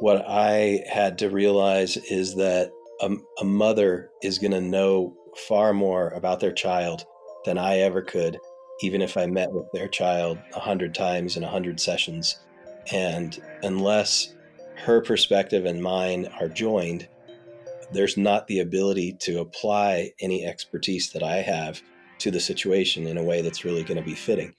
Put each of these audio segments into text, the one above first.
What I had to realize is that a, a mother is going to know far more about their child than I ever could, even if I met with their child a hundred times in a hundred sessions. And unless her perspective and mine are joined, there's not the ability to apply any expertise that I have to the situation in a way that's really going to be fitting.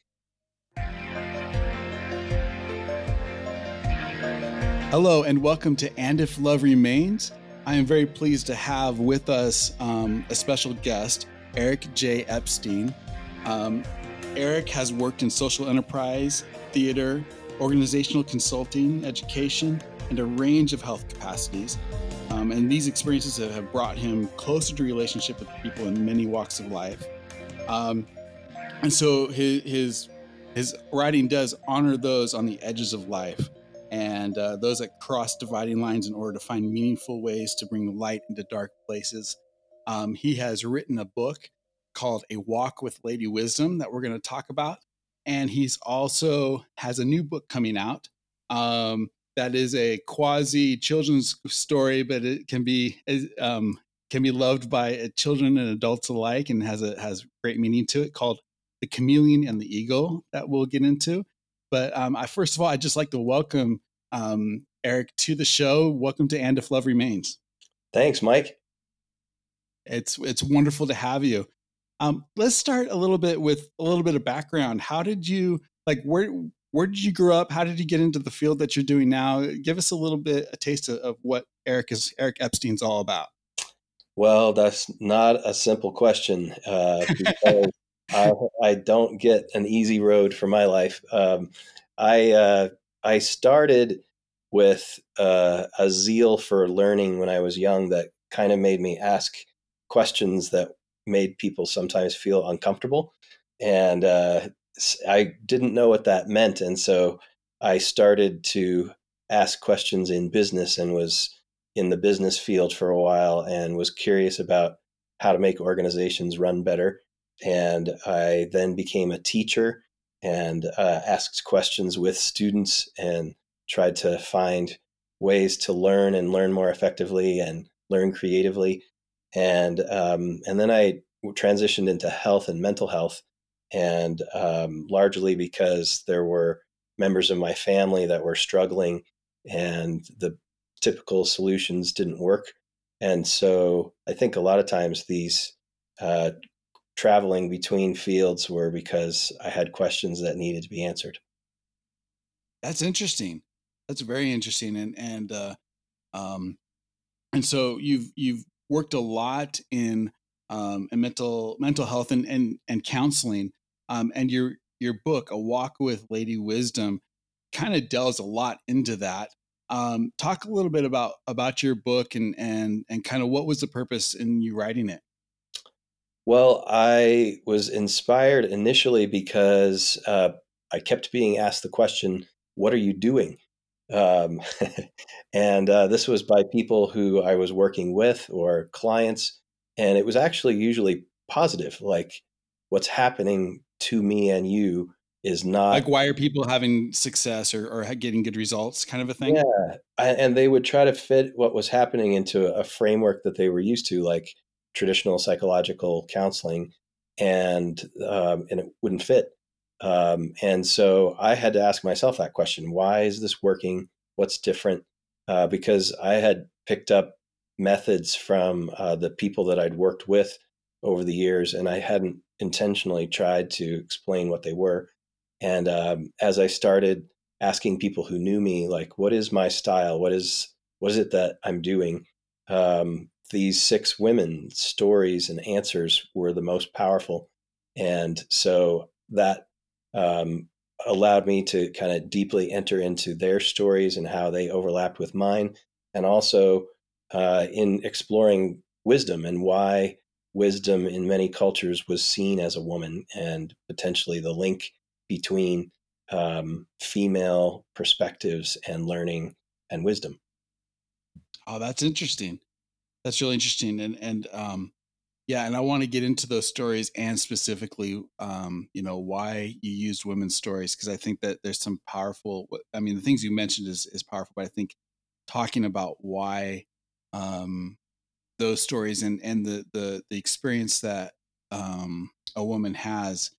Hello, and welcome to And If Love Remains. I am very pleased to have with us um, a special guest, Eric J. Epstein. Um, Eric has worked in social enterprise, theater, organizational consulting, education, and a range of health capacities. Um, and these experiences have brought him closer to relationship with people in many walks of life. Um, and so his, his his writing does honor those on the edges of life and uh, those that cross dividing lines in order to find meaningful ways to bring light into dark places. Um, he has written a book called A Walk with Lady Wisdom that we're going to talk about. And he's also has a new book coming out um, that is a quasi children's story, but it can be um, can be loved by uh, children and adults alike, and has a has great meaning to it. Called The Chameleon and the Eagle that we'll get into. But um, I first of all, I'd just like to welcome um, Eric to the show. Welcome to And If Love Remains. Thanks, Mike. It's it's wonderful to have you. Um, let's start a little bit with a little bit of background. How did you like where where did you grow up? How did you get into the field that you're doing now? Give us a little bit a taste of, of what Eric is Eric Epstein's all about. Well, that's not a simple question uh, because I, I, don't get an easy road for my life. Um, I uh, I started with uh, a zeal for learning when I was young that kind of made me ask questions that made people sometimes feel uncomfortable. And uh, I didn't know what that meant. And so I started to ask questions in business and was in the business field for a while and was curious about how to make organizations run better. And I then became a teacher and uh, asked questions with students and tried to find ways to learn and learn more effectively and learn creatively. And um, and then I transitioned into health and mental health, and um, largely because there were members of my family that were struggling, and the typical solutions didn't work. And so I think a lot of times these uh, traveling between fields were because I had questions that needed to be answered. That's interesting. That's very interesting. And and uh, um, and so you've you've worked a lot in um, in mental mental health and and and counseling. Um, and your your book, A Walk with Lady Wisdom, kind of delves a lot into that. Um, talk a little bit about about your book and and and kind of what was the purpose in you writing it. Well, I was inspired initially because uh, I kept being asked the question, What are you doing? Um, and uh, this was by people who I was working with or clients. And it was actually usually positive, like what's happening to me and you is not like why are people having success or, or getting good results kind of a thing yeah and they would try to fit what was happening into a framework that they were used to like traditional psychological counseling, and um, and it wouldn't fit. Um, and so I had to ask myself that question: Why is this working? What's different? Uh, because I had picked up methods from uh, the people that I'd worked with over the years, and I hadn't intentionally tried to explain what they were. And um, as I started asking people who knew me, like, what is my style? What is what is it that I'm doing? Um, these six women stories and answers were the most powerful. And so that um, allowed me to kind of deeply enter into their stories and how they overlapped with mine. And also uh, in exploring wisdom and why wisdom in many cultures was seen as a woman and potentially the link between um, female perspectives and learning and wisdom. Oh that's interesting that's really interesting. And and um, Yeah, and I want to get into those stories and specifically, um, you know, why you used women's stories because I think that there's some powerful. I mean, the things you mentioned is is powerful, but I think talking about why um, those stories and and the the the experience that um, a woman has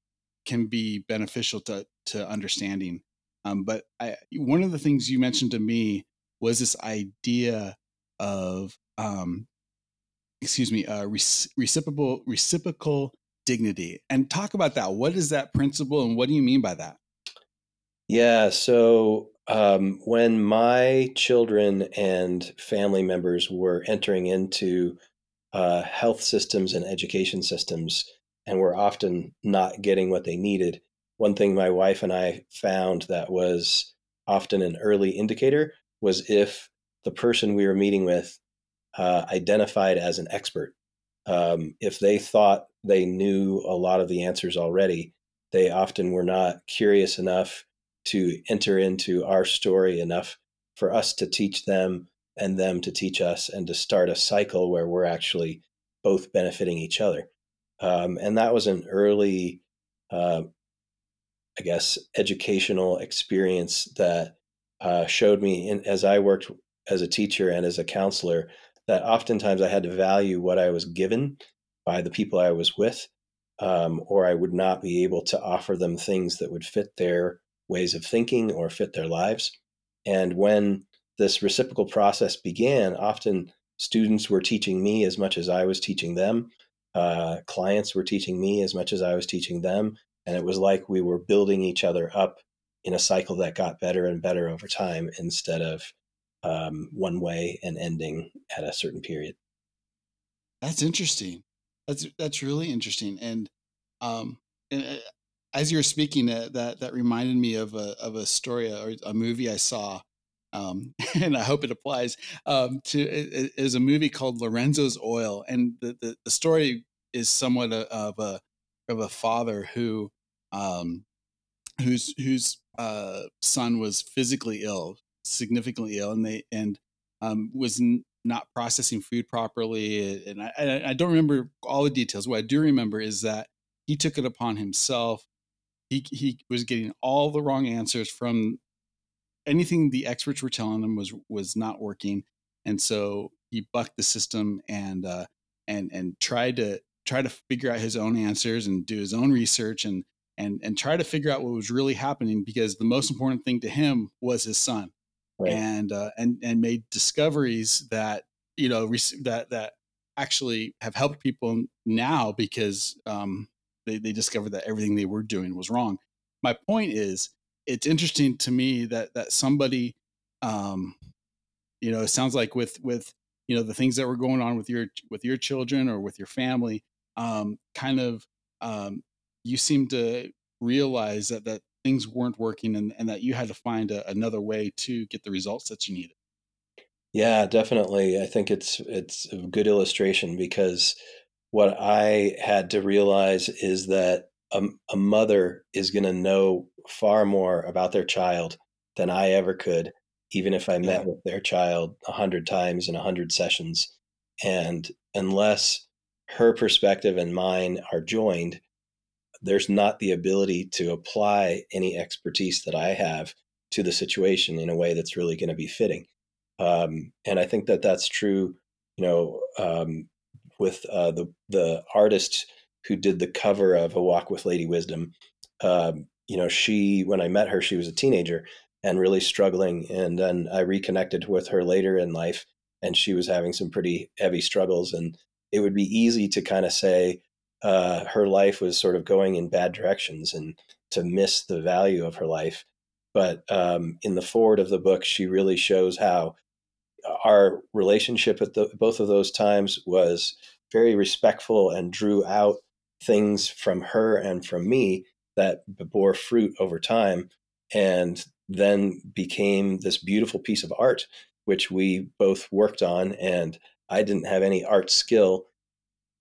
can be beneficial to to understanding. Um, but I, one of the things you mentioned to me was this idea of um, excuse me uh, reciprocal reciprocal dignity. And talk about that. What is that principle and what do you mean by that? Yeah so um, when my children and family members were entering into uh, health systems and education systems and were often not getting what they needed one thing my wife and i found that was often an early indicator was if the person we were meeting with uh, identified as an expert. Um, if they thought they knew a lot of the answers already, they often were not curious enough to enter into our story enough for us to teach them and them to teach us and to start a cycle where we're actually both benefiting each other. Um, and that was an early, uh, I guess, educational experience that uh, showed me in, as I worked as a teacher and as a counselor that oftentimes I had to value what I was given by the people I was with, um, or I would not be able to offer them things that would fit their ways of thinking or fit their lives. And when this reciprocal process began, often students were teaching me as much as I was teaching them. Uh, clients were teaching me as much as I was teaching them. And it was like we were building each other up in a cycle that got better and better over time instead of um, one way and ending at a certain period. That's interesting. That's that's really interesting. And um, and, uh, as you were speaking, uh, that that reminded me of a of a story or a movie I saw, um, and I hope it applies um, to. It, is a movie called Lorenzo's Oil, and the, the, the story is somewhat of a of a father who um, whose whose uh, son was physically ill, significantly ill, and they and um, was n- not processing food properly. And I, I don't remember all the details. What I do remember is that he took it upon himself. He he was getting all the wrong answers from anything the experts were telling him was was not working, and so he bucked the system and uh, and and tried to try to figure out his own answers and do his own research and and and try to figure out what was really happening because the most important thing to him was his son right. and uh, and and made discoveries that you know that that actually have helped people now because um, they they discovered that everything they were doing was wrong. My point is, it's interesting to me that that somebody, um, you know, it sounds like with with you know the things that were going on with your with your children or with your family, um, kind of um, you seem to realize that that things weren't working and, and that you had to find a, another way to get the results that you needed. Yeah, definitely. I think it's it's a good illustration because what I had to realize is that a, a mother is going to know far more about their child than I ever could, even if I met yeah. with their child a hundred times in a hundred sessions. And unless her perspective and mine are joined, there's not the ability to apply any expertise that I have to the situation in a way that's really going to be fitting. Um, and I think that that's true, you know, um, with uh, the the artist who did the cover of A Walk with Lady Wisdom. Um, you know, she when I met her, she was a teenager and really struggling, and then I reconnected with her later in life, and she was having some pretty heavy struggles, and it would be easy to kind of say, uh, her life was sort of going in bad directions and to miss the value of her life. But um, in the foreword of the book, she really shows how our relationship at the, both of those times was very respectful and drew out things from her and from me that bore fruit over time and then became this beautiful piece of art which we both worked on and i didn't have any art skill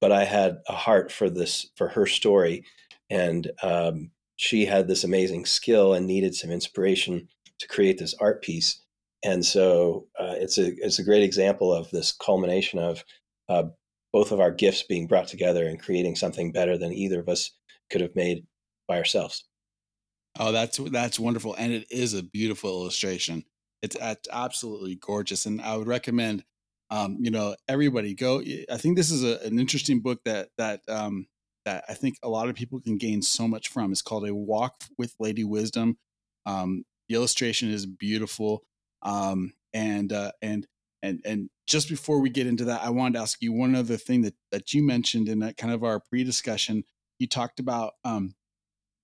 but I had a heart for this for her story, and um, she had this amazing skill and needed some inspiration to create this art piece. And so uh, it's a it's a great example of this culmination of uh, both of our gifts being brought together and creating something better than either of us could have made by ourselves. Oh, that's that's wonderful, and it is a beautiful illustration. It's, it's absolutely gorgeous, and I would recommend, um, you know, everybody go. I think this is a, an interesting book that that um, that I think a lot of people can gain so much from. It's called A Walk with Lady Wisdom. Um, the illustration is beautiful, um, and uh, and and and just before we get into that, I wanted to ask you one other thing that that you mentioned in that kind of our pre-discussion. You talked about um,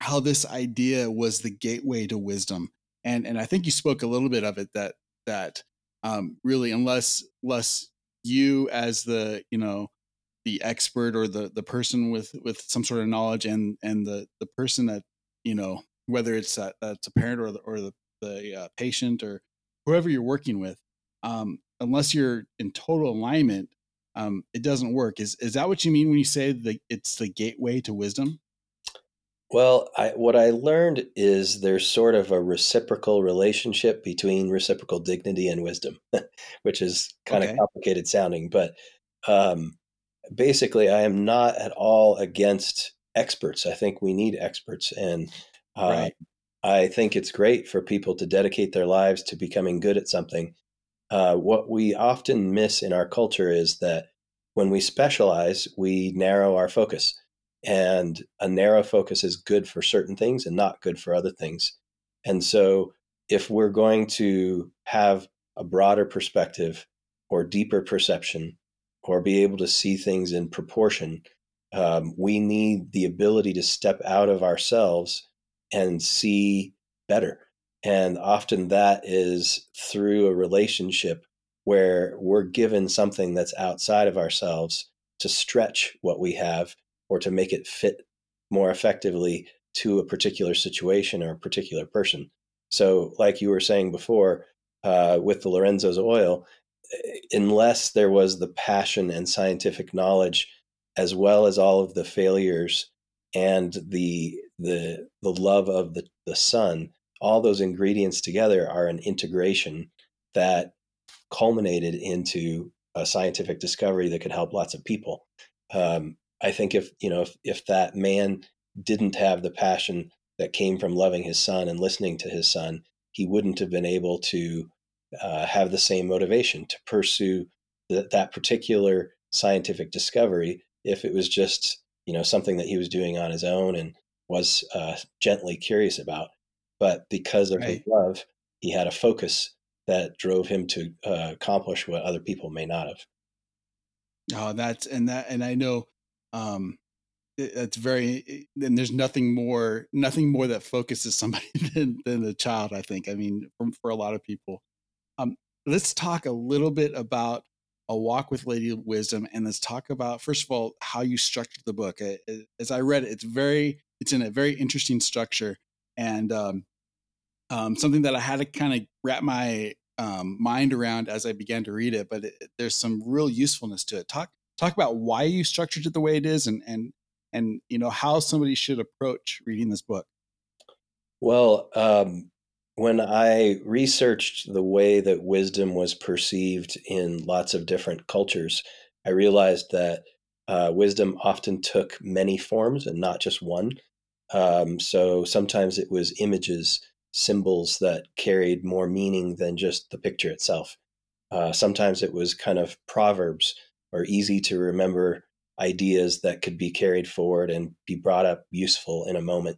how this idea was the gateway to wisdom and and i think you spoke a little bit of it that that um, really unless unless you as the you know the expert or the the person with with some sort of knowledge and and the the person that you know whether it's that that's a parent or the or the the uh, patient or whoever you're working with um, unless you're in total alignment um, it doesn't work. Is is that what you mean when you say that it's the gateway to wisdom well, I, what I learned is there's sort of a reciprocal relationship between reciprocal dignity and wisdom, which is kind okay. of complicated sounding. But um, basically, I am not at all against experts. I think we need experts. And uh, right. I think it's great for people to dedicate their lives to becoming good at something. Uh, what we often miss in our culture is that when we specialize, we narrow our focus and a narrow focus is good for certain things and not good for other things. And so, if we're going to have a broader perspective or deeper perception or be able to see things in proportion, um, we need the ability to step out of ourselves and see better. And often that is through a relationship where we're given something that's outside of ourselves to stretch what we have or to make it fit more effectively to a particular situation or a particular person. So, like you were saying before, uh, with the Lorenzo's oil, eh, unless there was the passion and scientific knowledge, as well as all of the failures and the the the love of the the son, all those ingredients together are an integration that culminated into a scientific discovery that could help lots of people. Um, I think if you know if, if that man didn't have the passion that came from loving his son and listening to his son, he wouldn't have been able to uh, have the same motivation to pursue the, that particular scientific discovery if it was just you know something that he was doing on his own and was uh, gently curious about. But because of right. his love, he had a focus that drove him to uh, accomplish what other people may not have. Oh, that's and that and I know um it's very and there's nothing more nothing more that focuses somebody than, than a child i think i mean from, for a lot of people. Um let's talk a little bit about a walk with lady wisdom and let's talk about first of all how you structured the book. As i read it it's very it's in a very interesting structure and um, um something that i had to kind of wrap my um, mind around as i began to read it but it, there's some real usefulness to it. Talk talk about why you structured it the way it is and and and you know how somebody should approach reading this book. Well um, when i researched the way that wisdom was perceived in lots of different cultures i realized that uh, wisdom often took many forms and not just one. Um, so sometimes it was images symbols that carried more meaning than just the picture itself. Uh, sometimes it was kind of proverbs or easy to remember ideas that could be carried forward and be brought up useful in a moment.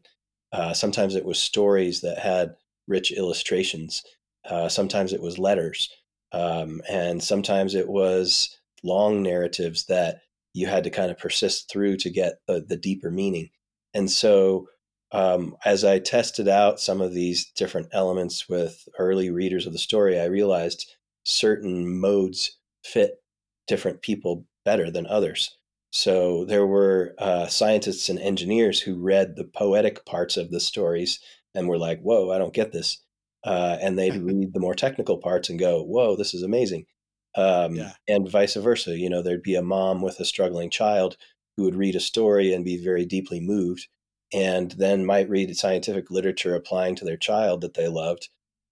Uh, sometimes it was stories that had rich illustrations. Uh, sometimes it was letters. Um, and sometimes it was long narratives that you had to kind of persist through to get the, the deeper meaning. And so, um, as I tested out some of these different elements with early readers of the story, I realized certain modes fit different people better than others. So there were uh, scientists and engineers who read the poetic parts of the stories and were like, "Whoa, I don't get this," uh, and they'd read the more technical parts and go, "Whoa, this is amazing," um, yeah. and vice versa. You know, there'd be a mom with a struggling child who would read a story and be very deeply moved, and then might read scientific literature applying to their child that they loved,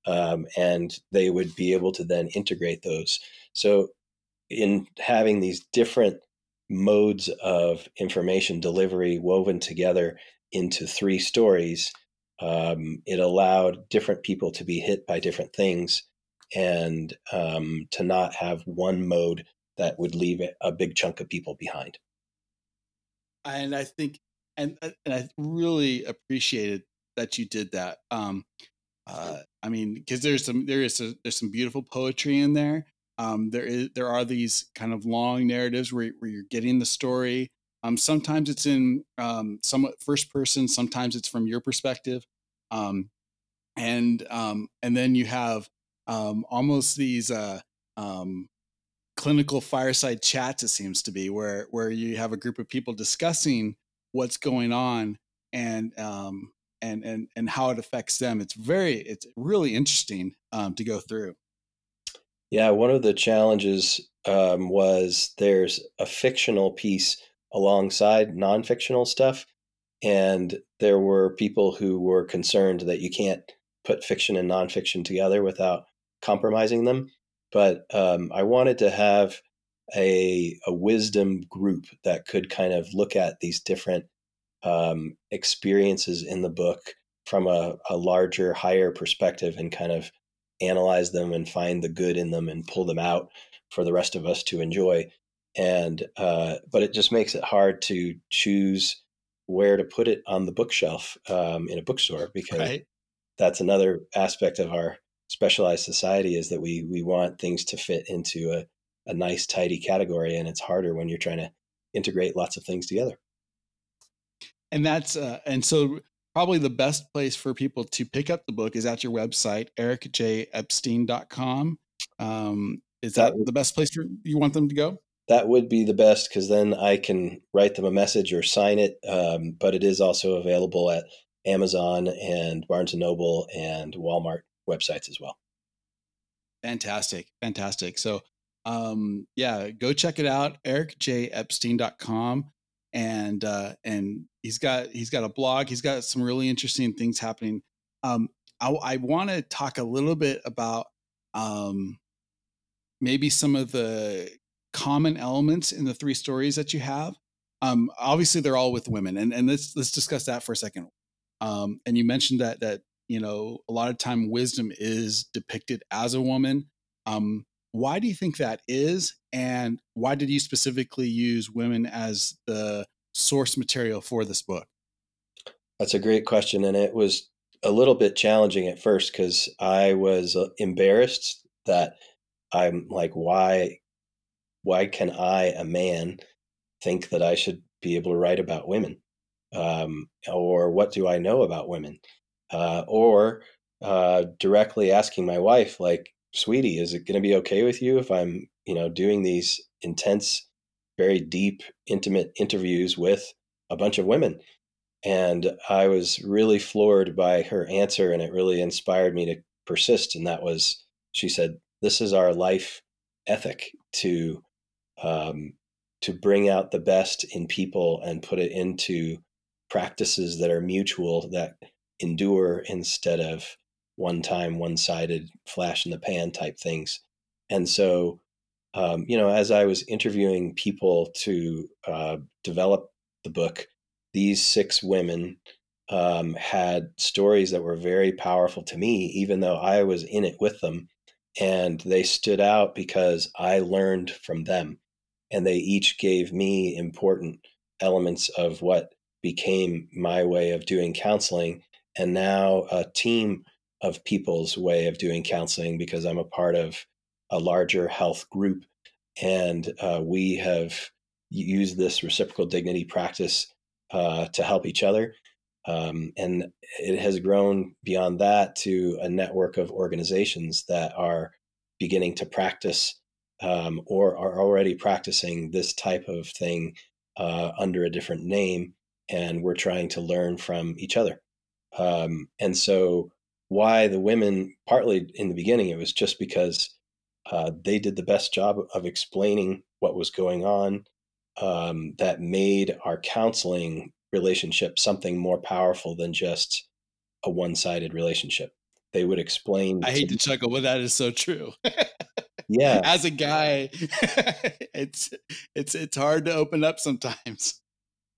um, and they would be able to then integrate those. So in having these different modes of information delivery woven together into three stories, um, it allowed different people to be hit by different things and um, to not have one mode that would leave a big chunk of people behind. And I think, and, uh, and I really appreciated that you did that. Um, uh, I mean, because there's some there is a, there's some beautiful poetry in there. Um, there is there are these kind of long narratives where where you're getting the story. Um, sometimes it's in um, somewhat first person. Sometimes it's from your perspective. Um, and um, and then you have um, almost these uh, clinical fireside chats. It seems to be where where you have a group of people discussing what's going on and and and and how it affects them. It's very it's really interesting to go through. Yeah, one of the challenges um, was there's a fictional piece alongside non-fictional stuff, and there were people who were concerned that you can't put fiction and nonfiction together without compromising them. But um, I wanted to have a, a wisdom group that could kind of look at these different um, experiences in the book from a, a larger, higher perspective and kind of analyze them and find the good in them and pull them out for the rest of us to enjoy. And uh, but it just makes it hard to choose where to put it on the bookshelf um, in a bookstore because right. that's another aspect of our specialized society is that we we want things to fit into a, a nice tidy category and it's harder when you're trying to integrate lots of things together and that's uh, and so probably the best place for people to pick up the book is at your website ericjepstein.com um, is that, that the best place for, you want them to go that would be the best because then i can write them a message or sign it um, but it is also available at amazon and barnes and noble and walmart websites as well. Fantastic. Fantastic. So, um, yeah, go check it out, ericjepstein.com. And, uh, and he's got, he's got a blog. He's got some really interesting things happening. Um, I, I want to talk a little bit about, um, maybe some of the common elements in the three stories that you have. Um, obviously they're all with women and, and let's, let's discuss that for a second. Um, and you mentioned that, that you know a lot of time wisdom is depicted as a woman um, why do you think that is and why did you specifically use women as the source material for this book? That's a great question and it was a little bit challenging at first because i was uh, embarrassed that i'm like why why can i a man think that i should be able to write about women? Um, or what do i know about women? Uh, or uh, directly asking my wife, like, "Sweetie, is it going to be okay with you if I'm, you know, doing these intense, very deep, intimate interviews with a bunch of women?" And I was really floored by her answer, and it really inspired me to persist. And that was, she said, "This is our life ethic to." Um, to bring out the best in people and put it into practices that are mutual that endure instead of one time, one sided flash in the pan type things. And so, um, you know, as I was interviewing people to uh, develop the book, these six women um, had stories that were very powerful to me, even though I was in it with them. And they stood out because I learned from them. And they each gave me important elements of what became my way of doing counseling and now a team of people's way of doing counseling because I'm a part of a larger health group. And uh, we have used this reciprocal dignity practice uh, to help each other. Um, and it has grown beyond that to a network of organizations that are beginning to practice um, or are already practicing this type of thing uh, under a different name. And we're trying to learn from each other. Um, and so, why the women, partly in the beginning, it was just because uh, they did the best job of explaining what was going on um, that made our counseling relationship something more powerful than just a one sided relationship. They would explain. I hate to, to chuckle, but that is so true. yeah. As a guy, it's it's it's hard to open up sometimes.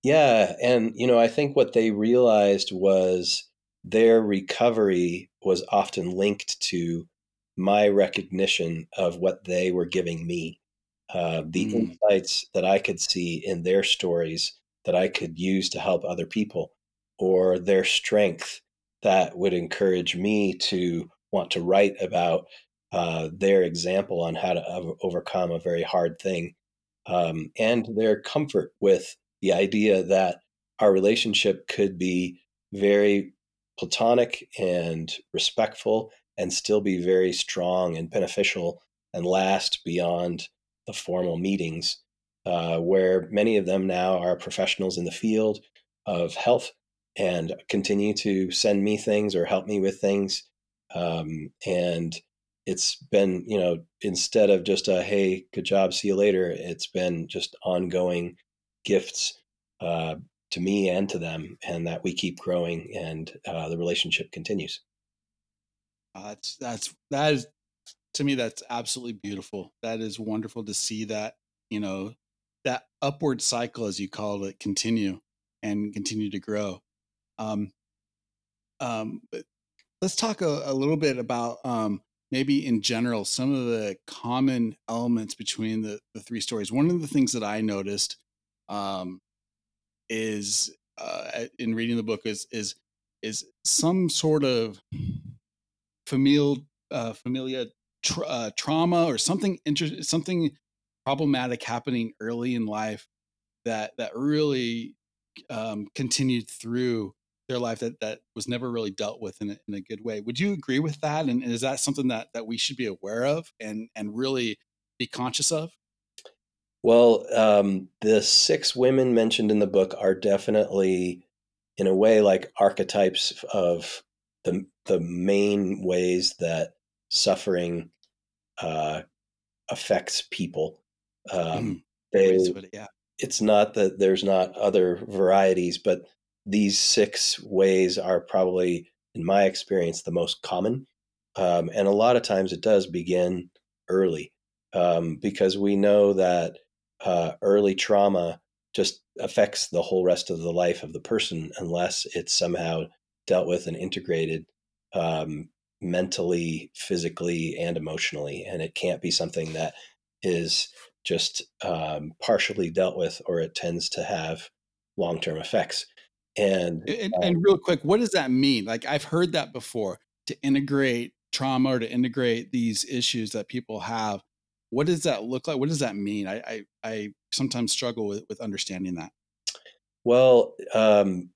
Yeah, and you know, I think what they realized was their recovery was often linked to my recognition of what they were giving me. Uh, the mm. insights that I could see in their stories that I could use to help other people, or their strength that would encourage me to want to write about uh, their example on how to overcome a very hard thing, um, and their comfort with the idea that our relationship could be very platonic and respectful and still be very strong and beneficial and last beyond the formal meetings, uh, where many of them now are professionals in the field of health and continue to send me things or help me with things. Um, and it's been, you know, instead of just a, hey, good job, see you later, it's been just ongoing gifts uh, to me and to them, and that we keep growing and uh, the relationship continues. Uh, that's, that's, that is, to me, that's absolutely beautiful. That is wonderful to see that, you know, that upward cycle, as you call it, continue and continue to grow. Um, um, let's talk a, a little bit about um, maybe in general some of the common elements between the, the three stories. One of the things that I noticed um, is uh, in reading the book is is is some sort of familial uh, tra- uh, trauma or something inter- something problematic happening early in life that that really um, continued through their life that that was never really dealt with in a, in a good way. Would you agree with that? And, and is that something that that we should be aware of and and really be conscious of? Well, um, the six women mentioned in the book are definitely, in a way, like archetypes of the the main ways that suffering uh, affects people. Um, mm, they, yeah. It's not that there's not other varieties, but these six ways are probably, in my experience, the most common. Um, and a lot of times it does begin early um, because we know that uh, early trauma just affects the whole rest of the life of the person unless it's somehow dealt with and integrated um, mentally, physically, and emotionally. And it can't be something that is just um, partially dealt with, or it tends to have long term effects. And, and, um, and real quick, what does that mean? Like I've heard that before to integrate trauma or to integrate these issues that people have. What does that look like? What does that mean? I I, I sometimes struggle with, with understanding that. Well, um,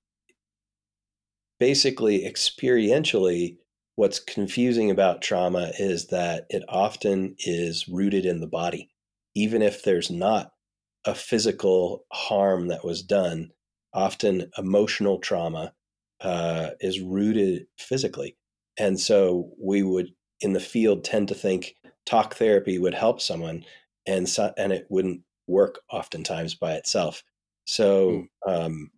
basically, experientially, what's confusing about trauma is that it often is rooted in the body, even if there's not a physical harm that was done often emotional trauma uh, is rooted physically. And so we would, in the field, tend to think talk therapy would help someone, and so, and it wouldn't work oftentimes by itself. So, mm. um,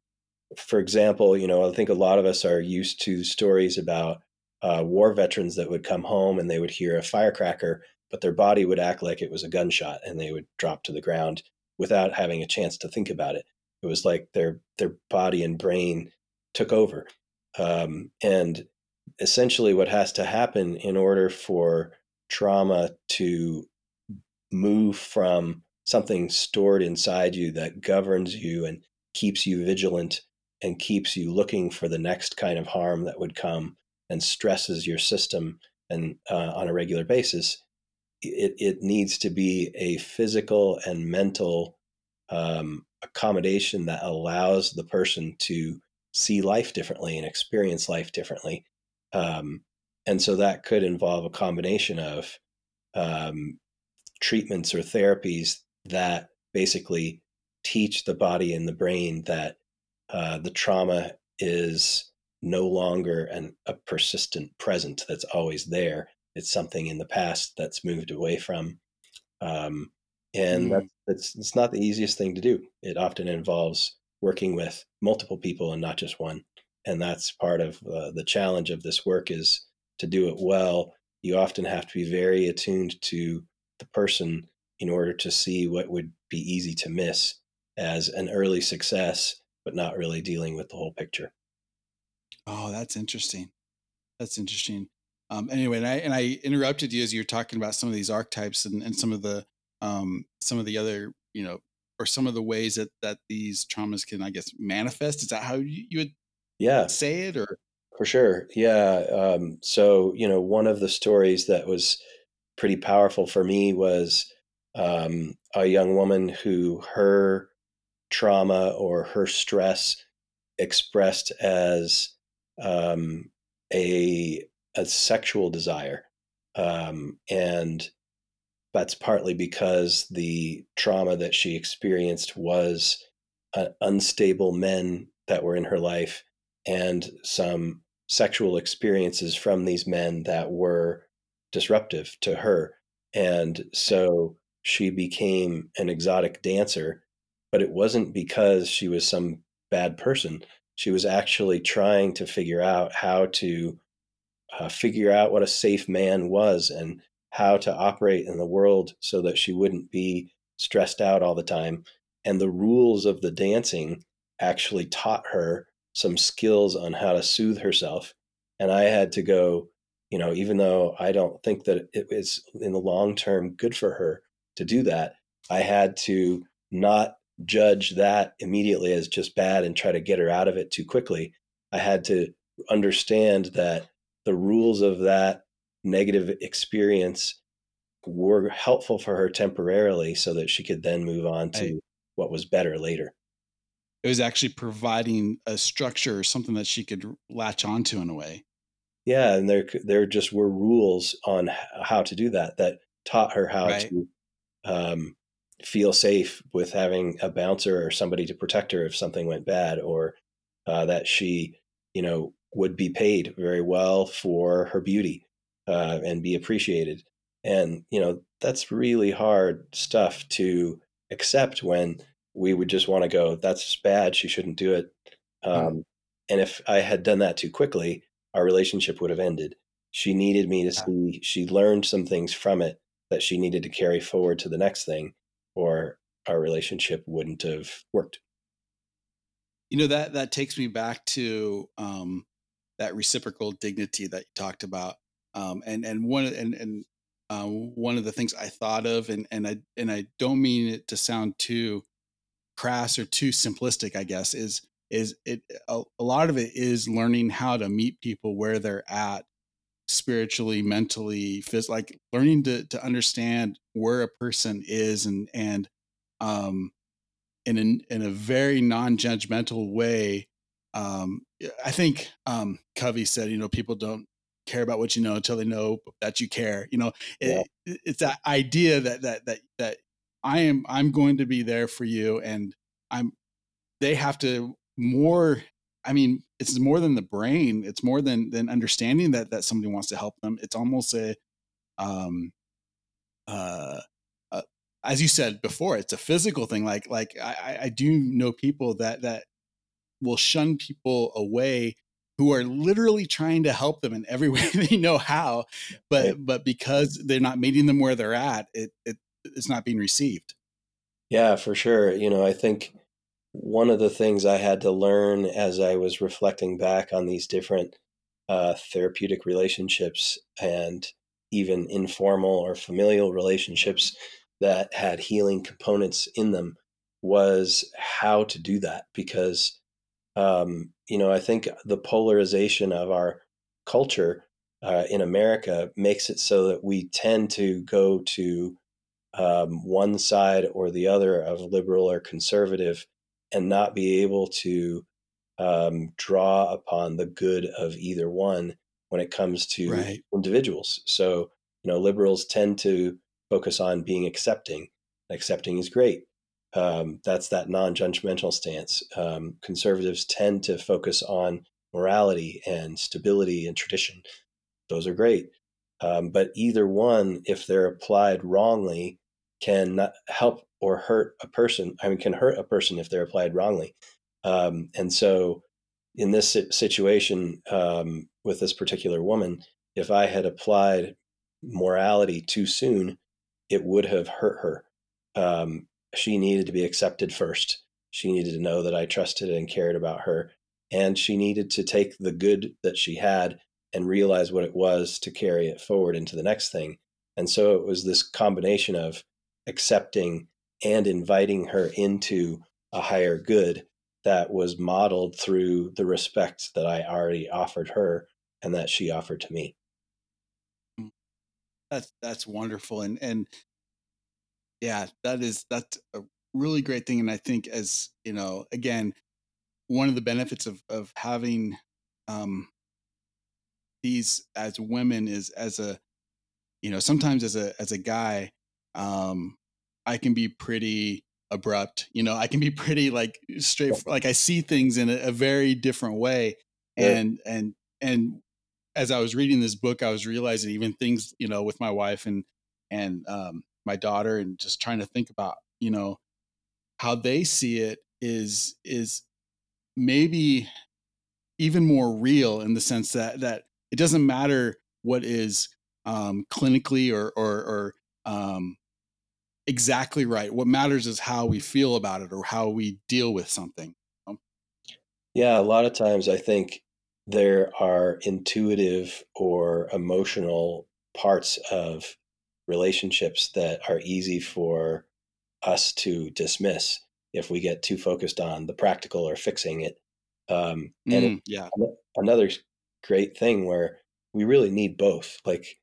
for example, you know, I think a lot of us are used to stories about uh, war veterans that would come home and they would hear a firecracker, but their body would act like it was a gunshot, and they would drop to the ground without having a chance to think about it. It was like their their body and brain took over, um, and essentially what has to happen in order for trauma to move from something stored inside you that governs you and keeps you vigilant and keeps you looking for the next kind of harm that would come and stresses your system and uh, on a regular basis it, it needs to be a physical and mental um, accommodation that allows the person to see life differently and experience life differently. Um, and so that could involve a combination of um, treatments or therapies that basically teach the body and the brain that uh, the trauma is no longer an, a persistent present that's always there. It's something in the past that's moved away from. Um, and mm. that's, it's not the easiest thing to do. It often involves working with multiple people and not just one, and that's part of uh, the challenge of this work is to do it well. You often have to be very attuned to the person in order to see what would be easy to miss as an early success, but not really dealing with the whole picture. Oh, that's interesting. That's interesting. Um, anyway, and I, and I interrupted you as you were talking about some of these archetypes and, and some of the um, some of the other you know or some of the ways that that these traumas can I guess manifest. Is that how you, you would yeah say it or for sure yeah um, so you know one of the stories that was pretty powerful for me was um, a young woman who her trauma or her stress expressed as um, a a sexual desire, um, and that's partly because the trauma that she experienced was uh, unstable men that were in her life and some sexual experiences from these men that were disruptive to her. And so she became an exotic dancer, but it wasn't because she was some bad person. She was actually trying to figure out how to uh, figure out what a safe man was and how to operate in the world so that she wouldn't be stressed out all the time. And the rules of the dancing actually taught her some skills on how to soothe herself. And I had to go, you know, even though I don't think that it is in the long term good for her to do that, I had to not judge that immediately as just bad and try to get her out of it too quickly. I had to understand that the rules of that negative experience were helpful for her temporarily so that she could then move on to what was better later. It was actually providing a structure or something that she could latch onto in a way. Yeah, and there there just were rules on how to do that that taught her how right. to um, feel safe with having a bouncer or somebody to protect her if something went bad, or uh, that she, you know, would be paid very well for her beauty uh, and be appreciated. And, you know, that's really hard stuff to accept when we would just want to go, that's bad. She shouldn't do it. Um, mm. And if I had done that too quickly, our relationship would have ended. She needed me to see, she learned some things from it that she needed to carry forward to the next thing, or our relationship wouldn't have worked. You know, that, that takes me back to um, that reciprocal dignity that you talked about. Um, and and one and and uh, one of the things I thought of, and and I and I don't mean it to sound too crass or too simplistic, I guess, is is it a, a lot of it is learning how to meet people where they're at spiritually mentally phys- like learning to to understand where a person is and and um in a, in a very non-judgmental way um, I think um, Covey said, you know, people don't care about what you know until they know that you care. You know, it, yeah. it's that idea that that that that I am I'm going to be there for you, and I'm. They have to more. I mean, it's more than the brain. It's more than than understanding that that somebody wants to help them. It's almost a, um, uh, uh as you said before, it's a physical thing. Like like I, I do know people that that will shun people away who are literally trying to help them in every way they know how but right. but because they're not meeting them where they're at it, it it's not being received yeah for sure you know i think one of the things i had to learn as i was reflecting back on these different uh, therapeutic relationships and even informal or familial relationships that had healing components in them was how to do that because um, you know, I think the polarization of our culture uh, in America makes it so that we tend to go to um, one side or the other of liberal or conservative and not be able to um, draw upon the good of either one when it comes to right. individuals. So, you know, liberals tend to focus on being accepting. Accepting is great. Um, that's that non judgmental stance. Um, conservatives tend to focus on morality and stability and tradition. Those are great. Um, but either one, if they're applied wrongly, can help or hurt a person. I mean, can hurt a person if they're applied wrongly. Um, and so, in this situation um, with this particular woman, if I had applied morality too soon, it would have hurt her. Um, she needed to be accepted first. She needed to know that I trusted and cared about her. And she needed to take the good that she had and realize what it was to carry it forward into the next thing. And so it was this combination of accepting and inviting her into a higher good that was modeled through the respect that I already offered her and that she offered to me. That's that's wonderful and and yeah, that is that's a really great thing and I think as, you know, again, one of the benefits of of having um these as women is as a you know, sometimes as a as a guy um I can be pretty abrupt. You know, I can be pretty like straight. Like I see things in a, a very different way, and yeah. and and as I was reading this book, I was realizing even things you know with my wife and and um, my daughter, and just trying to think about you know how they see it is is maybe even more real in the sense that that it doesn't matter what is um, clinically or or, or um, exactly right. What matters is how we feel about it or how we deal with something. Yeah, a lot of times I think there are intuitive or emotional parts of relationships that are easy for us to dismiss if we get too focused on the practical or fixing it. Um, and mm, yeah, another great thing where we really need both. Like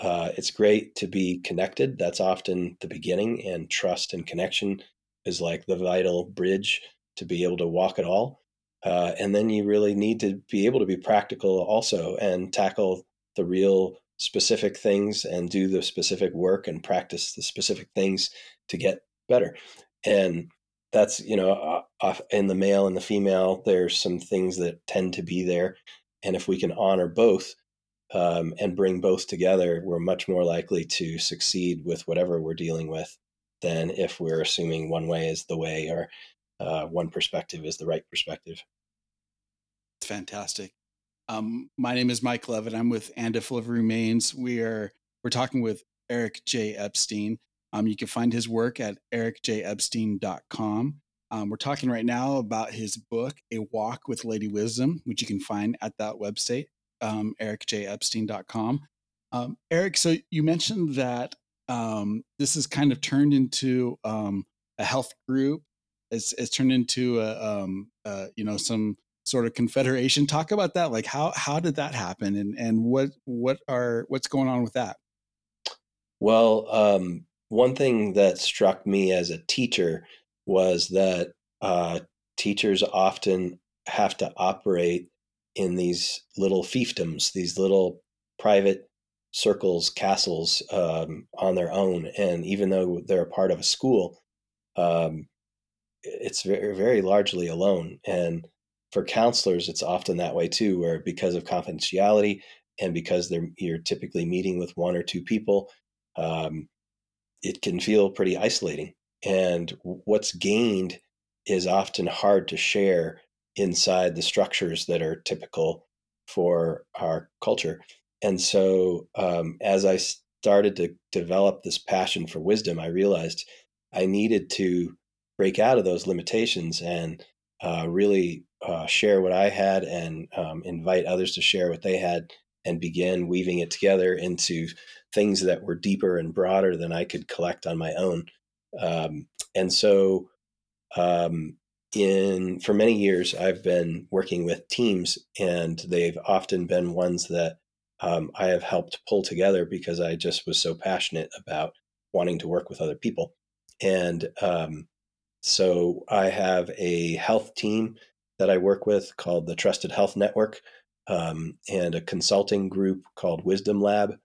uh, it's great to be connected. That's often the beginning, and trust and connection is like the vital bridge to be able to walk it all. Uh, and then you really need to be able to be practical also and tackle the real specific things and do the specific work and practice the specific things to get better. And that's, you know, in the male and the female, there's some things that tend to be there. And if we can honor both, um, and bring both together, we're much more likely to succeed with whatever we're dealing with than if we're assuming one way is the way or uh, one perspective is the right perspective. It's fantastic. Um, my name is Mike Levitt. I'm with And If Love Remains. We are we're talking with Eric J. Epstein. Um, you can find his work at ericjepstein.com. Um, we're talking right now about his book, A Walk with Lady Wisdom, which you can find at that website, um, ericjepstein.com. Um, Eric, so you mentioned that um, this has kind of turned into um, a health group. It's, it's turned into a, um, you know, some sort of confederation. Talk about that. Like how how did that happen, and and what what are what's going on with that? Well, um, one thing that struck me as a teacher was that uh, teachers often have to operate in these little fiefdoms, these little private circles, castles um, on their own. And even though they're a part of a school, um, it's very, very largely alone. And for counselors, it's often that way too, where because of confidentiality and because they're you're typically meeting with one or two people, um, it can feel pretty isolating. And what's gained is often hard to share inside the structures that are typical for our culture. And so, um, as I started to develop this passion for wisdom, I realized I needed to break out of those limitations and uh, really uh, share what I had and um, invite others to share what they had and begin weaving it together into things that were deeper and broader than I could collect on my own. Um, and so, um, in for many years i've been working with teams and they've often been ones that um, i have helped pull together because i just was so passionate about wanting to work with other people. And um, so i have a health team that i work with called the trusted health network um, and a consulting group called wisdom lab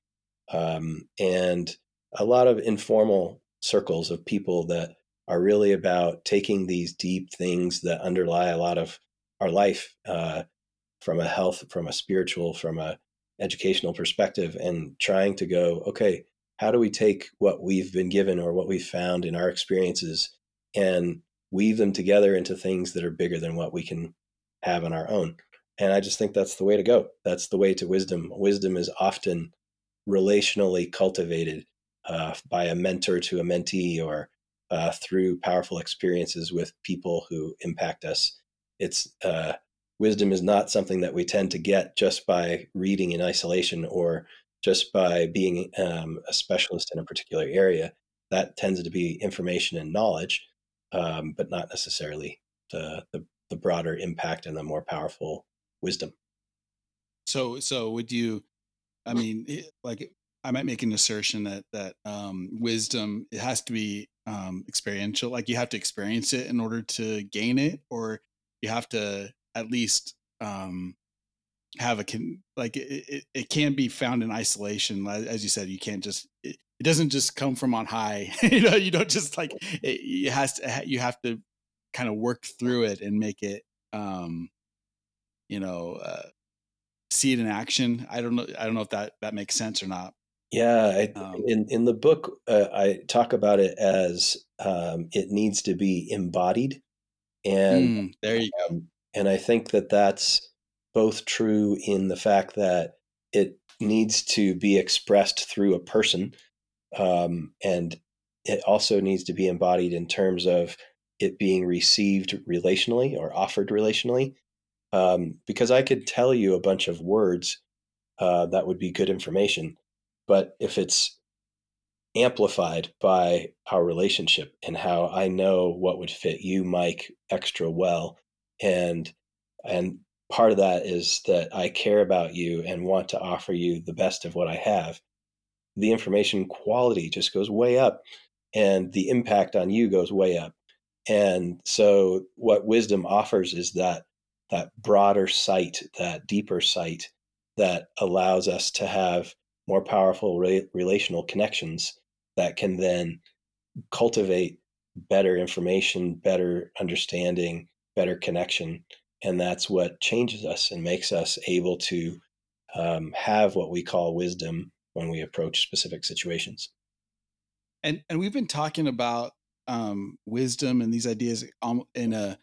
um, and a lot of informal circles of people that are really about taking these deep things that underlie a lot of our life uh, from a health, from a spiritual, from a educational perspective, and trying to go, okay, how do we take what we've been given or what we've found in our experiences and weave them together into things that are bigger than what we can have on our own? And I just think that's the way to go. That's the way to wisdom. Wisdom is often relationally cultivated uh, by a mentor to a mentee or uh, through powerful experiences with people who impact us. It's uh, wisdom is not something that we tend to get just by reading in isolation or just by being um, a specialist in a particular area. That tends to be information and knowledge, um, but not necessarily the, the, the broader impact and the more powerful wisdom. So, so would you? I mean, like I might make an assertion that that um, wisdom it has to be um, experiential. Like you have to experience it in order to gain it, or you have to at least um, have a can like it, it, it can be found in isolation. As you said, you can't just it, it doesn't just come from on high. you know, you don't just like it, it has to. You have to kind of work through it and make it. Um, you know, uh, see it in action. I don't know. I don't know if that that makes sense or not. Yeah, I, um, in in the book, uh, I talk about it as um, it needs to be embodied, and mm, there you go. Um, and I think that that's both true in the fact that it needs to be expressed through a person, um, and it also needs to be embodied in terms of it being received relationally or offered relationally. Um, because I could tell you a bunch of words uh, that would be good information, but if it's amplified by our relationship and how I know what would fit you, Mike, extra well, and and part of that is that I care about you and want to offer you the best of what I have. The information quality just goes way up, and the impact on you goes way up. And so, what wisdom offers is that that broader sight, that deeper sight that allows us to have more powerful re- relational connections that can then cultivate better information, better understanding, better connection. And that's what changes us and makes us able to um, have what we call wisdom when we approach specific situations. And and we've been talking about um, wisdom and these ideas in a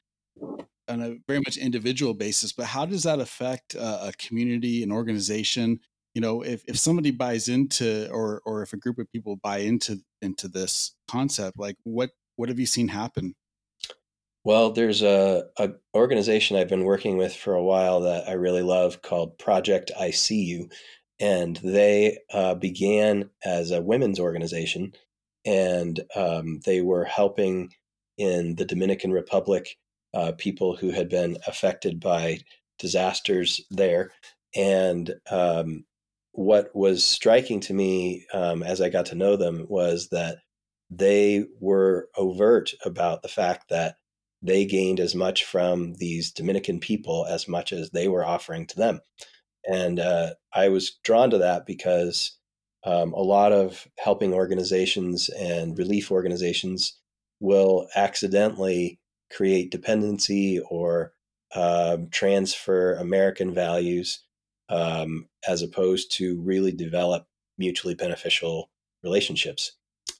on a very much individual basis, but how does that affect a community, an organization? You know, if, if somebody buys into, or or if a group of people buy into into this concept, like what what have you seen happen? Well, there's a, a organization I've been working with for a while that I really love called Project I See You, and they uh, began as a women's organization, and um, they were helping in the Dominican Republic uh, people who had been affected by disasters there. And um, what was striking to me um, as I got to know them was that they were overt about the fact that they gained as much from these Dominican people as much as they were offering to them. And uh, I was drawn to that because um, a lot of helping organizations and relief organizations will accidentally create dependency or um, transfer American values um, as opposed to really develop mutually beneficial relationships.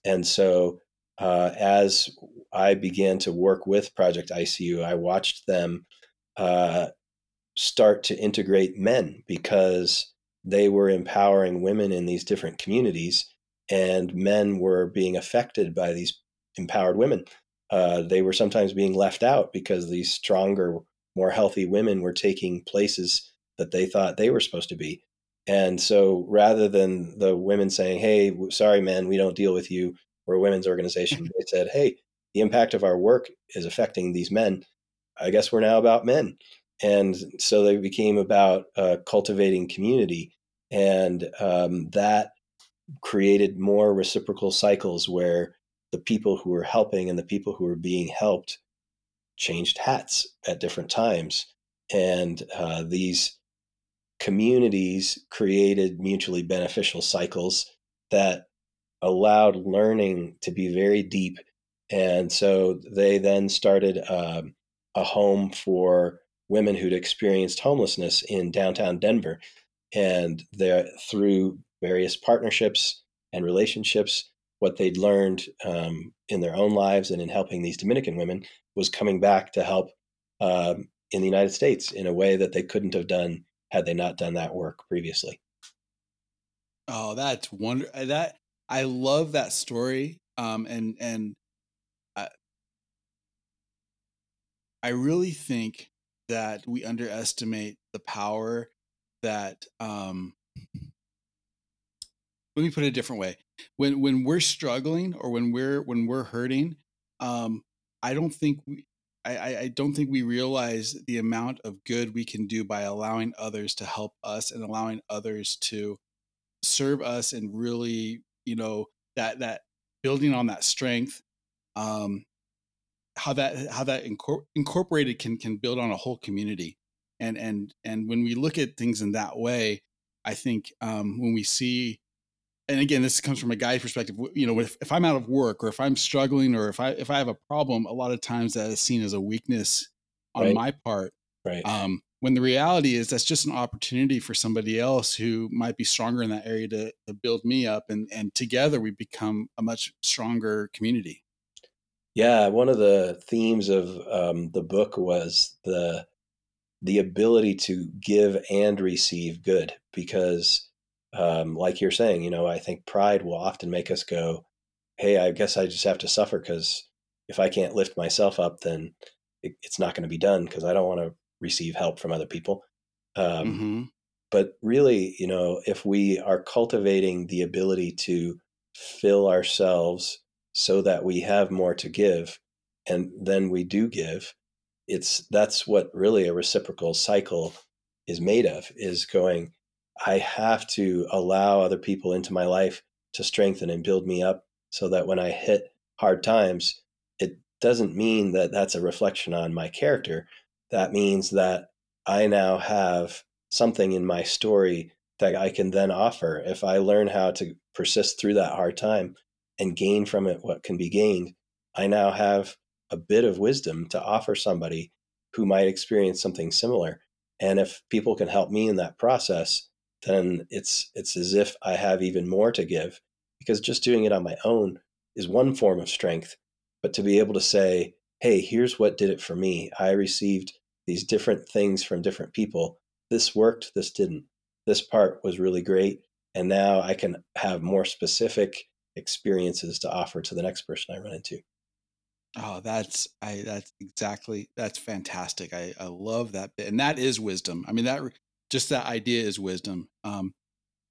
And so, uh, as I began to work with Project ICU, I watched them uh, start to integrate men because they were empowering women in these different communities, and men were being affected by these empowered women uh, they were sometimes being left out because these stronger, more healthy women were taking places that they thought they were supposed to be. And so rather than the women saying, hey, sorry, men, we don't deal with you, we're a women's organization, they said, hey, the impact of our work is affecting these men. I guess we're now about men. And so they became about uh, cultivating community. And um, that created more reciprocal cycles where the people who were helping and the people who were being helped changed hats at different times. And uh, these communities created mutually beneficial cycles that allowed learning to be very deep. And so they then started um, a home for women who'd experienced homelessness in downtown Denver. And through various partnerships and relationships, what they'd learned um, in their own lives and in helping these Dominican women was coming back to help um, in the United States in a way that they couldn't have done had they not done that work previously. Oh, that's wonder uh, that I love that story. Um, and and I, I really think that we underestimate the power that um, let me put it a different way when when we're struggling or when we're when we're hurting um i don't think we I, I don't think we realize the amount of good we can do by allowing others to help us and allowing others to serve us and really you know that that building on that strength um how that how that incor- incorporated can can build on a whole community. And and and when we look at things in that way i think um when we see and again this comes from a guy's perspective you know if, if i'm out of work or if i'm struggling or if i if i have a problem a lot of times that is seen as a weakness on Right. my part Right. um when the reality is that's just an opportunity for somebody else who might be stronger in that area to, to build me up and and together we become a much stronger community Yeah, one of the themes of um, the book was the the ability to give and receive good, because, um, like you're saying, you know, I think pride will often make us go, "Hey, I guess I just have to suffer because if I can't lift myself up, then it, it's not going to be done because I don't want to receive help from other people." Um, hmm but really, you know, if we are cultivating the ability to fill ourselves so that we have more to give, and then we do give, it's that's what really a reciprocal cycle is made of is going i have to allow other people into my life to strengthen and build me up so that when i hit hard times it doesn't mean that that's a reflection on my character that means that i now have something in my story that i can then offer if i learn how to persist through that hard time and gain from it what can be gained i now have a bit of wisdom to offer somebody who might experience something similar. And if people can help me in that process, then it's it's as if I have even more to give because just doing it on my own is one form of strength. But to be able to say, hey, here's what did it for me. I received these different things from different people. This worked, this didn't. This part was really great. And now I can have more specific experiences to offer to the next person I run into. Oh, that's I that's exactly that's fantastic. I I love that bit. And that is wisdom. I mean that just that idea is wisdom. Um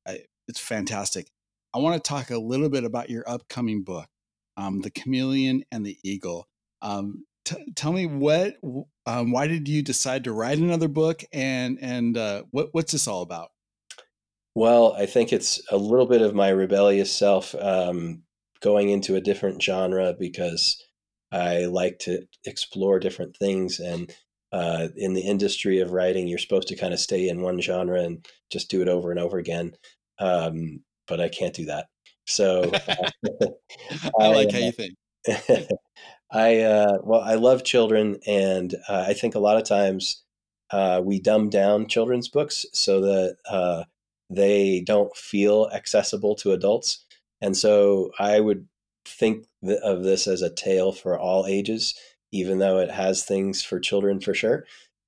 I, it's fantastic. I want to talk a little bit about your upcoming book, um, The Chameleon and the Eagle. Um, t- tell me what um, why did you decide to write another book and and uh, what what's this all about? Well, I think it's a little bit of my rebellious self um, going into a different genre because I like to explore different things. And uh, in the industry of writing, you're supposed to kind of stay in one genre and just do it over and over again. Um, but I can't do that. So uh, I like how you think. uh, I uh, well, I love children, and uh, I think a lot of times uh, we dumb down children's books so that uh, they don't feel accessible to adults. And so I would think th- of this as a tale for all ages, even though it has things for children for sure.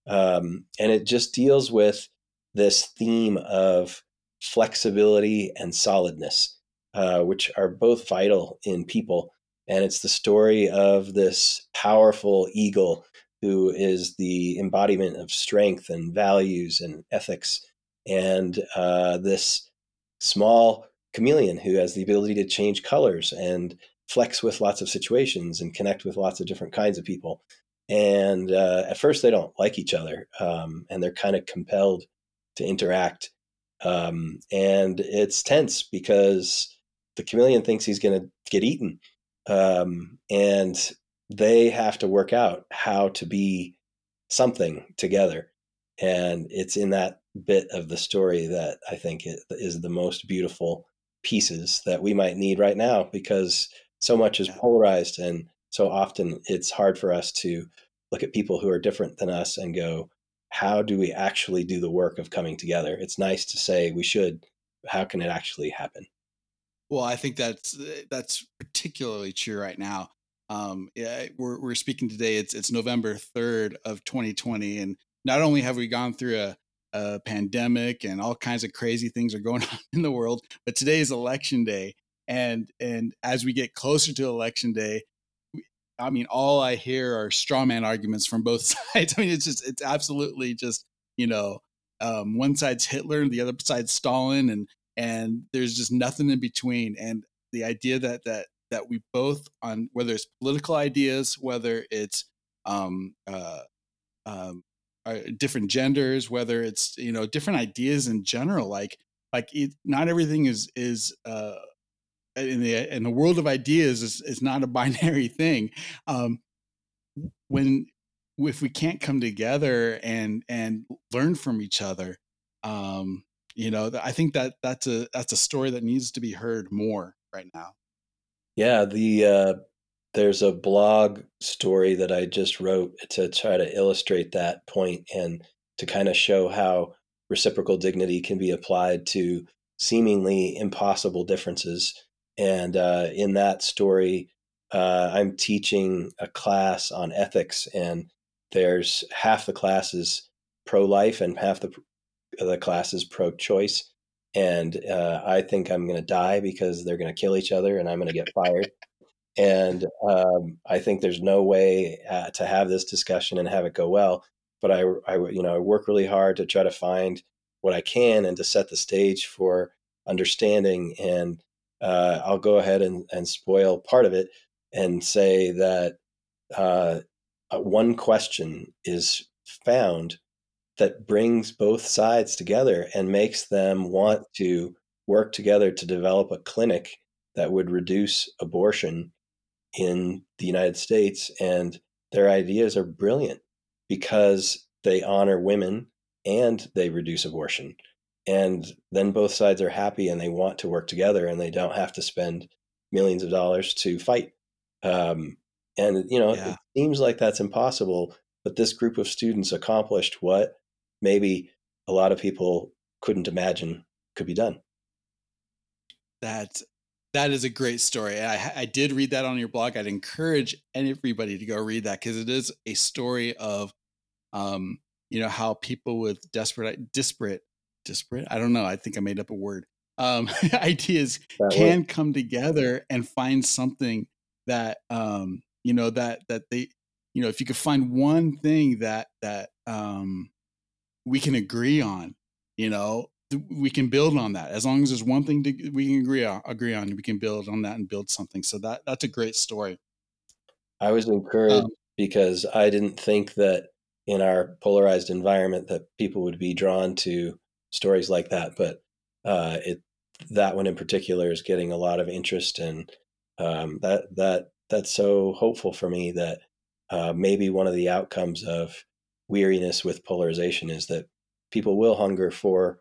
Um, and it just deals with this theme of flexibility and solidness, uh, which are both vital in people. And it's the story of this powerful eagle who is the embodiment of strength and values and ethics, and uh, this small chameleon who has the ability to change colors and flex with lots of situations and connect with lots of different kinds of people. And uh, at first, they don't like each other, um, and they're kind of compelled to interact. Um, and it's tense because the chameleon thinks he's going to get eaten, um, and they have to work out how to be something together. And it's in that bit of the story that I think is the most beautiful pieces that we might need right now because so much is polarized and so often it's hard for us to look at people who are different than us and go how do we actually do the work of coming together it's nice to say we should but how can it actually happen Well, I think that's eh, that's particularly true right now. Um, yeah, we're we're speaking today. It's it's November third of 2020, and not only have we gone through a, a pandemic and all kinds of crazy things are going on in the world, but today is election day, and and as we get closer to election day, I mean, all I hear are straw man arguments from both sides. I mean, it's just it's absolutely just you know um, one side's Hitler and the other side's Stalin, and and there's just nothing in between. And the idea that that that we both on whether it's political ideas, whether it's um, uh, um, uh, different genders, whether it's you know different ideas in general, like like it, not everything is is uh, in the in the world of ideas is, is not a binary thing. Um, when if we can't come together and and learn from each other, um, you know, I think that that's a that's a story that needs to be heard more right now. Yeah, the uh, there's a blog story that I just wrote to try to illustrate that point and to kind of show how reciprocal dignity can be applied to seemingly impossible differences. And uh, in that story, uh, I'm teaching a class on ethics, and there's half the class is pro life and half the the class is pro choice. And uh, I think I'm going to die because they're going to kill each other, and I'm going to get fired. And um, I think there's no way uh, to have this discussion and have it go well. But I, I, you know, I work really hard to try to find what I can and to set the stage for understanding. And uh, I'll go ahead and, and spoil part of it and say that uh, uh, one question is found that brings both sides together and makes them want to work together to develop a clinic that would reduce abortion in the United States. And their ideas are brilliant because they honor women and they reduce abortion. And then both sides are happy and they want to work together and they don't have to spend millions of dollars to fight. Um, and, you know, yeah. it seems like that's impossible, but this group of students accomplished what maybe a lot of people couldn't imagine could be done. That's that is a great story. I, I did read that on your blog. I'd encourage everybody to go read that because it is a story of, um, you know, how people with desperate, disparate, disparate. I don't know. I think I made up a word. Um, ideas that can come together and find something that, um, you know, that that they, you know, if you could find one thing that that um, we can agree on, you know, we can build on that as long as there's one thing to, we can agree on agree on we can build on that and build something so that that's a great story i was encouraged um, because i didn't think that in our polarized environment that people would be drawn to stories like that but uh, it that one in particular is getting a lot of interest and um, that that that's so hopeful for me that uh, maybe one of the outcomes of weariness with polarization is that people will hunger for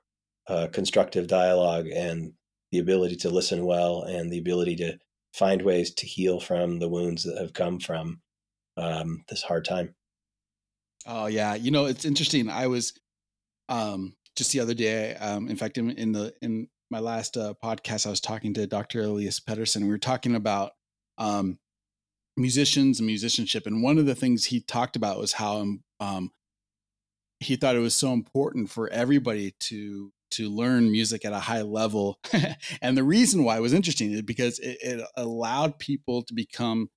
uh, constructive dialogue and the ability to listen well and the ability to find ways to heal from the wounds that have come from um, this hard time. Oh yeah, you know it's interesting. I was um, just the other day. Um, in fact, in, in, the in my last uh, podcast, I was talking to Dr. Elias Pettersson. We were talking about um, musicians and musicianship, and one of the things he talked about was how um, he thought it was so important for everybody to to learn music at a high level. and the reason why it was interesting is because it, it allowed people to become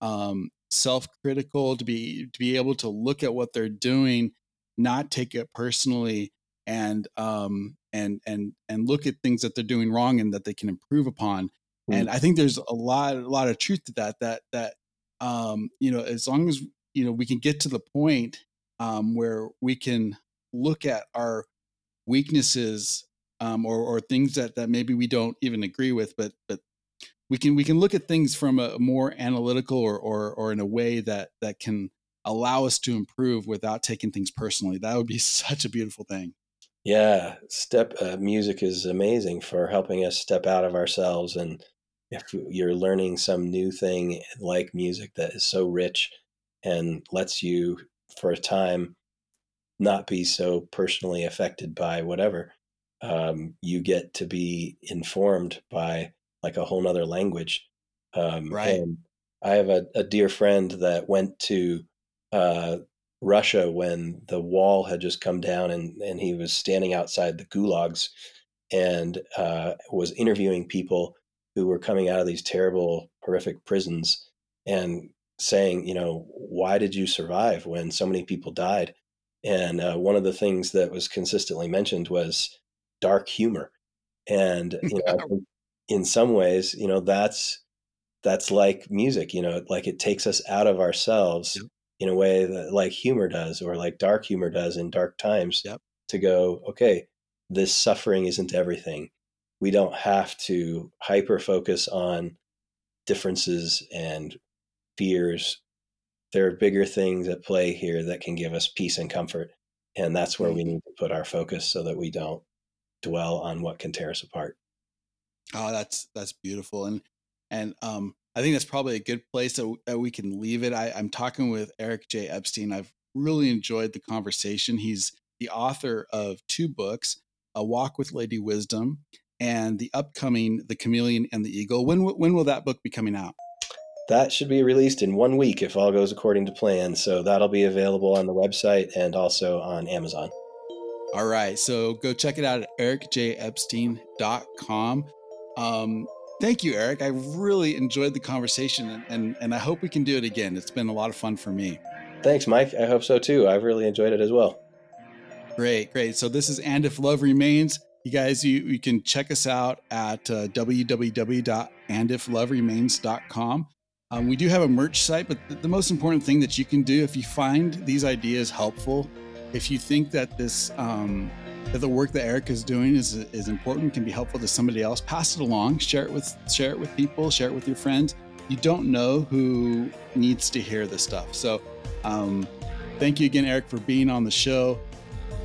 um, self-critical, to be to be able to look at what they're doing, not take it personally, and um, and and and look at things that they're doing wrong and that they can improve upon. Mm. And I think there's a lot a lot of truth to that. That that um, you know, as long as you know we can get to the point um, where we can look at our weaknesses um, or, or things that, that maybe we don't even agree with, but but we can we can look at things from a more analytical or, or or in a way that that can allow us to improve without taking things personally. That would be such a beautiful thing. Yeah, step uh, music is amazing for helping us step out of ourselves and if you're learning some new thing like music that is so rich and lets you for a time not be so personally affected by whatever um, you get to be informed by like a whole nother language um, right. i have a, a, dear friend that went to uh, russia when the wall had just come down and, and he was standing outside the gulags and uh, was interviewing people who were coming out of these terrible, horrific prisons and saying, you know, why did you survive when so many people died? And uh, one of the things that was consistently mentioned was dark humor. And you know, in some ways, you know, that's that's like music. You know, like it takes us out of ourselves. In a way that like humor does, or like dark humor does in dark times. Yep. To go, okay, this suffering isn't everything. We don't have to hyper focus on differences and fears. There are bigger things at play here that can give us peace and comfort. And that's where we mm-hmm. need to put our focus so that we don't dwell on what can tear us apart. Oh, that's that's beautiful. And and um I think that's probably a good place that, that we can leave it. I, I'm talking with Eric J. Epstein. I've really enjoyed the conversation. He's the author of two books, A Walk with Lady Wisdom and the upcoming The Chameleon and the Eagle. When when will that book be coming out? That should be released in one week if all goes according to plan. So that'll be available on the website and also on Amazon. All right. So go check it out at ericjepstein.com. Um, thank you, Eric. I really enjoyed the conversation and, and, I hope we can do it again. It's been a lot of fun for me. Thanks, Mike. I hope so too. I've really enjoyed it as well. Great, great. So this is And If Love Remains. You guys, you, you can check us out at uh, www.andifloveremains.com. Um, we do have a merch site, but the, the most important thing that you can do if you find these ideas helpful, if you think that this um, that the work that Eric is doing is is important, can be helpful to somebody else, pass it along, share it with share it with people, share it with your friends. You don't know who needs to hear this stuff. So, um, thank you again, Eric, for being on the show.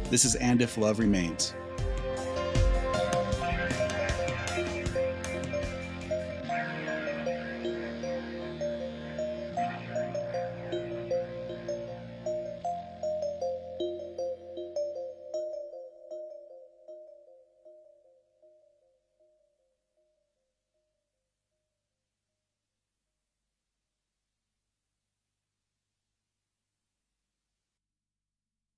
This is And If Love Remains.